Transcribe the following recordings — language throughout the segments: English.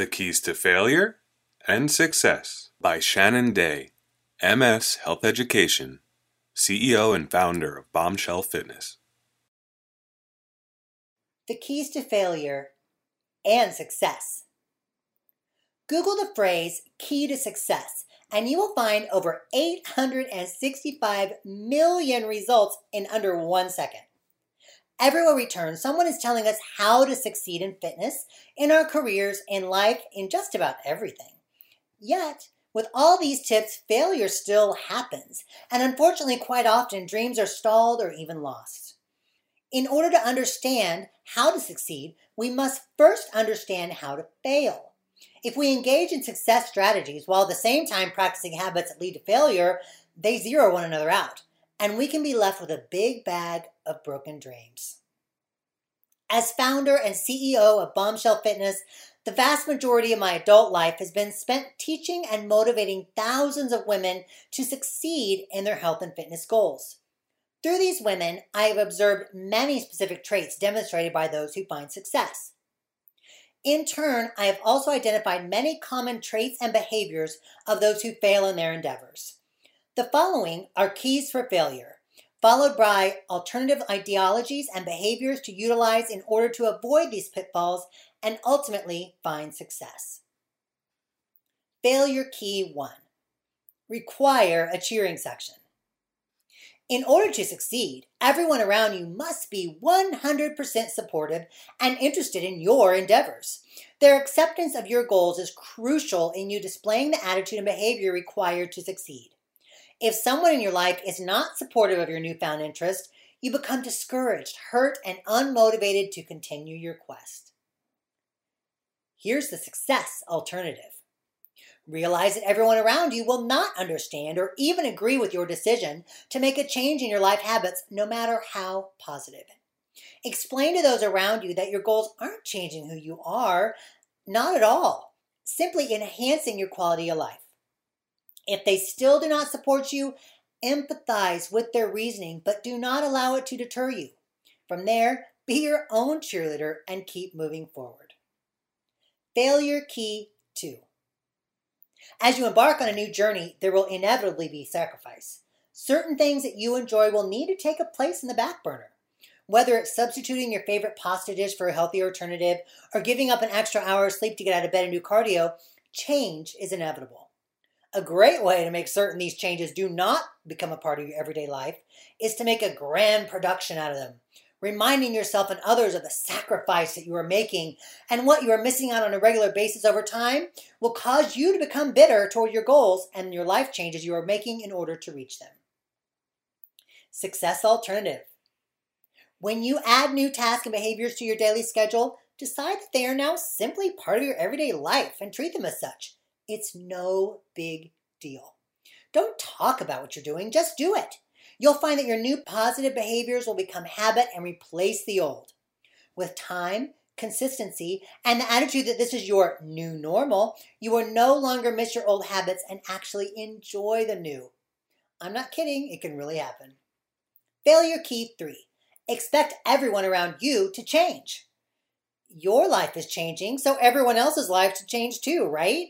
The Keys to Failure and Success by Shannon Day, MS Health Education, CEO and founder of Bombshell Fitness. The Keys to Failure and Success. Google the phrase key to success and you will find over 865 million results in under one second. Everywhere we turn, someone is telling us how to succeed in fitness, in our careers, in life, in just about everything. Yet, with all these tips, failure still happens, and unfortunately, quite often, dreams are stalled or even lost. In order to understand how to succeed, we must first understand how to fail. If we engage in success strategies while at the same time practicing habits that lead to failure, they zero one another out, and we can be left with a big bag of broken dreams. As founder and CEO of Bombshell Fitness, the vast majority of my adult life has been spent teaching and motivating thousands of women to succeed in their health and fitness goals. Through these women, I have observed many specific traits demonstrated by those who find success. In turn, I have also identified many common traits and behaviors of those who fail in their endeavors. The following are keys for failure, followed by alternative ideologies and behaviors to utilize in order to avoid these pitfalls and ultimately find success. Failure key one require a cheering section. In order to succeed, everyone around you must be 100% supportive and interested in your endeavors. Their acceptance of your goals is crucial in you displaying the attitude and behavior required to succeed. If someone in your life is not supportive of your newfound interest, you become discouraged, hurt, and unmotivated to continue your quest. Here's the success alternative Realize that everyone around you will not understand or even agree with your decision to make a change in your life habits, no matter how positive. Explain to those around you that your goals aren't changing who you are, not at all, simply enhancing your quality of life. If they still do not support you, empathize with their reasoning, but do not allow it to deter you. From there, be your own cheerleader and keep moving forward. Failure key two as you embark on a new journey, there will inevitably be sacrifice. Certain things that you enjoy will need to take a place in the back burner. Whether it's substituting your favorite pasta dish for a healthier alternative or giving up an extra hour of sleep to get out of bed and do cardio, change is inevitable. A great way to make certain these changes do not become a part of your everyday life is to make a grand production out of them reminding yourself and others of the sacrifice that you are making and what you are missing out on a regular basis over time will cause you to become bitter toward your goals and your life changes you are making in order to reach them. Success alternative. When you add new tasks and behaviors to your daily schedule, decide that they are now simply part of your everyday life and treat them as such. It's no big deal. Don't talk about what you're doing, just do it. You'll find that your new positive behaviors will become habit and replace the old. With time, consistency, and the attitude that this is your new normal, you will no longer miss your old habits and actually enjoy the new. I'm not kidding, it can really happen. Failure key three expect everyone around you to change. Your life is changing, so everyone else's life to change too, right?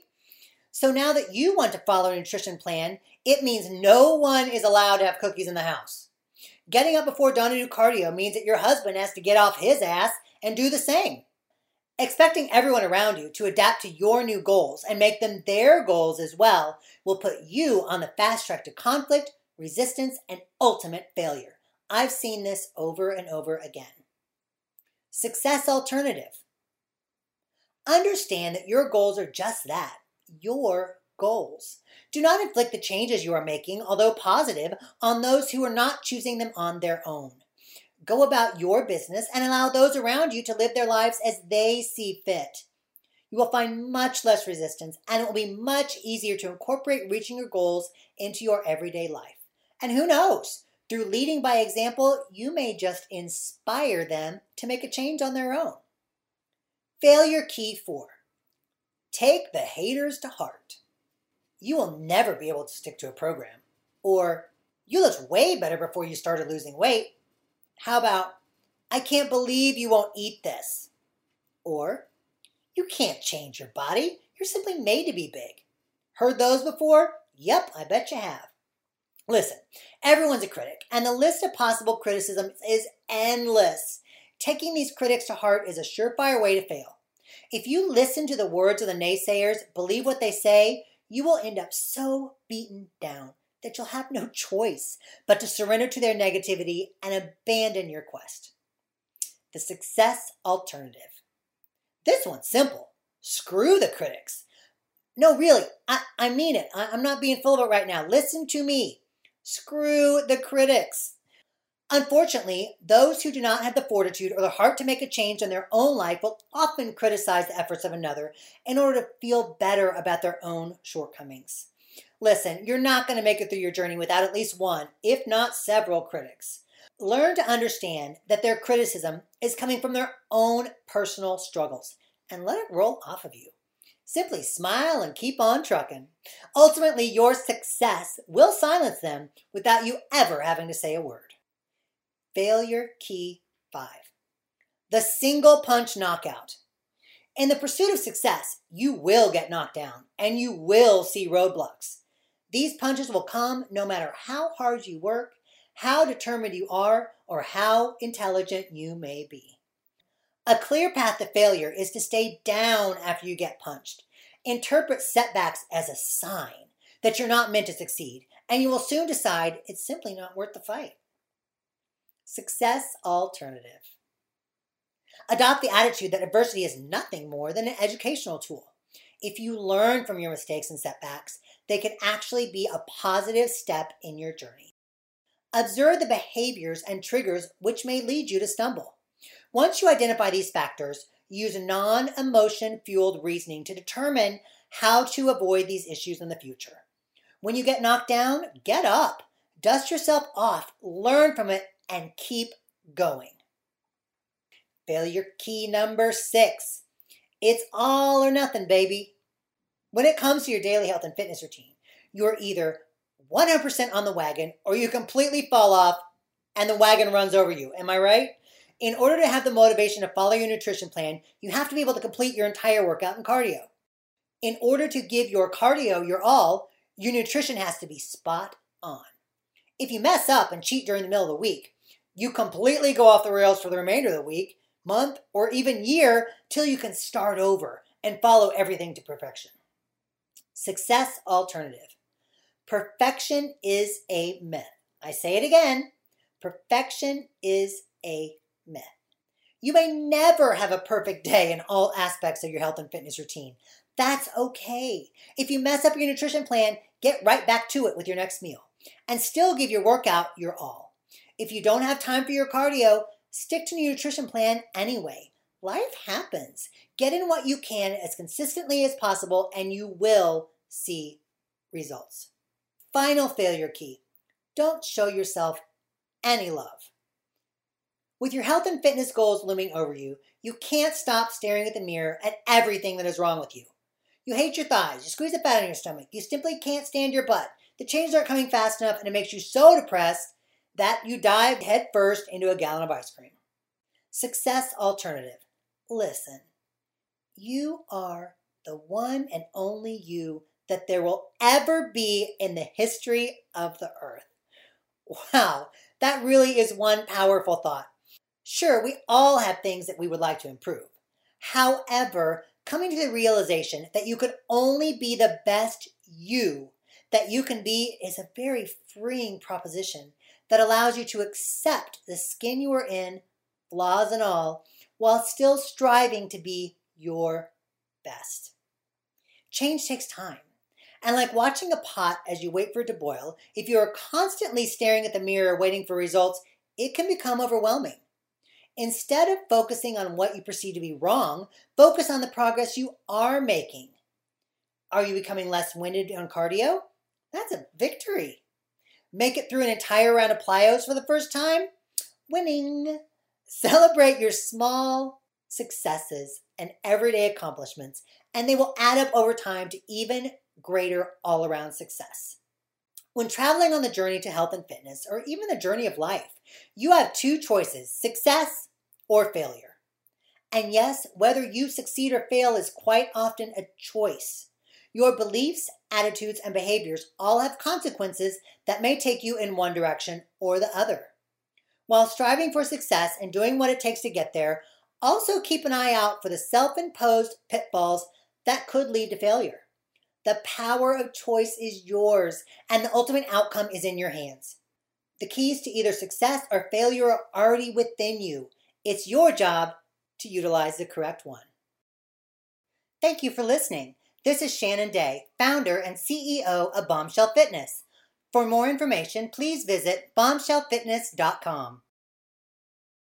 So now that you want to follow a nutrition plan, it means no one is allowed to have cookies in the house. Getting up before dawn to do cardio means that your husband has to get off his ass and do the same. Expecting everyone around you to adapt to your new goals and make them their goals as well will put you on the fast track to conflict, resistance, and ultimate failure. I've seen this over and over again. Success alternative. Understand that your goals are just that your goals. Do not inflict the changes you are making, although positive, on those who are not choosing them on their own. Go about your business and allow those around you to live their lives as they see fit. You will find much less resistance and it will be much easier to incorporate reaching your goals into your everyday life. And who knows, through leading by example, you may just inspire them to make a change on their own. Failure key four take the haters to heart you will never be able to stick to a program. Or, you looked way better before you started losing weight. How about, I can't believe you won't eat this. Or, You can't change your body. You're simply made to be big. Heard those before? Yep, I bet you have. Listen, everyone's a critic, and the list of possible criticisms is endless. Taking these critics to heart is a surefire way to fail. If you listen to the words of the naysayers, believe what they say, you will end up so beaten down that you'll have no choice but to surrender to their negativity and abandon your quest. The success alternative. This one's simple. Screw the critics. No, really, I, I mean it. I, I'm not being full of it right now. Listen to me. Screw the critics. Unfortunately, those who do not have the fortitude or the heart to make a change in their own life will often criticize the efforts of another in order to feel better about their own shortcomings. Listen, you're not going to make it through your journey without at least one, if not several critics. Learn to understand that their criticism is coming from their own personal struggles and let it roll off of you. Simply smile and keep on trucking. Ultimately, your success will silence them without you ever having to say a word. Failure Key 5 The Single Punch Knockout. In the pursuit of success, you will get knocked down and you will see roadblocks. These punches will come no matter how hard you work, how determined you are, or how intelligent you may be. A clear path to failure is to stay down after you get punched. Interpret setbacks as a sign that you're not meant to succeed, and you will soon decide it's simply not worth the fight. Success alternative. Adopt the attitude that adversity is nothing more than an educational tool. If you learn from your mistakes and setbacks, they can actually be a positive step in your journey. Observe the behaviors and triggers which may lead you to stumble. Once you identify these factors, use non emotion fueled reasoning to determine how to avoid these issues in the future. When you get knocked down, get up, dust yourself off, learn from it, and keep going. Failure key number six it's all or nothing, baby. When it comes to your daily health and fitness routine, you're either 100% on the wagon or you completely fall off and the wagon runs over you. Am I right? In order to have the motivation to follow your nutrition plan, you have to be able to complete your entire workout and cardio. In order to give your cardio your all, your nutrition has to be spot on. If you mess up and cheat during the middle of the week, you completely go off the rails for the remainder of the week, month, or even year till you can start over and follow everything to perfection. Success alternative. Perfection is a myth. I say it again. Perfection is a myth. You may never have a perfect day in all aspects of your health and fitness routine. That's okay. If you mess up your nutrition plan, get right back to it with your next meal and still give your workout your all. If you don't have time for your cardio, stick to your nutrition plan anyway. Life happens. Get in what you can as consistently as possible, and you will see results. Final failure key don't show yourself any love. With your health and fitness goals looming over you, you can't stop staring at the mirror at everything that is wrong with you. You hate your thighs, you squeeze the fat in your stomach, you simply can't stand your butt. The changes aren't coming fast enough, and it makes you so depressed that you dive headfirst into a gallon of ice cream. Success alternative. Listen, you are the one and only you that there will ever be in the history of the earth. Wow, that really is one powerful thought. Sure, we all have things that we would like to improve. However, coming to the realization that you could only be the best you that you can be is a very freeing proposition that allows you to accept the skin you are in, flaws and all, while still striving to be your best. Change takes time. And like watching a pot as you wait for it to boil, if you are constantly staring at the mirror waiting for results, it can become overwhelming. Instead of focusing on what you perceive to be wrong, focus on the progress you are making. Are you becoming less winded on cardio? That's a victory. Make it through an entire round of plyos for the first time? Winning. Celebrate your small successes and everyday accomplishments, and they will add up over time to even greater all around success. When traveling on the journey to health and fitness, or even the journey of life, you have two choices success or failure. And yes, whether you succeed or fail is quite often a choice. Your beliefs, attitudes, and behaviors all have consequences that may take you in one direction or the other. While striving for success and doing what it takes to get there, also keep an eye out for the self imposed pitfalls that could lead to failure. The power of choice is yours, and the ultimate outcome is in your hands. The keys to either success or failure are already within you. It's your job to utilize the correct one. Thank you for listening. This is Shannon Day, founder and CEO of Bombshell Fitness. For more information, please visit bombshellfitness.com.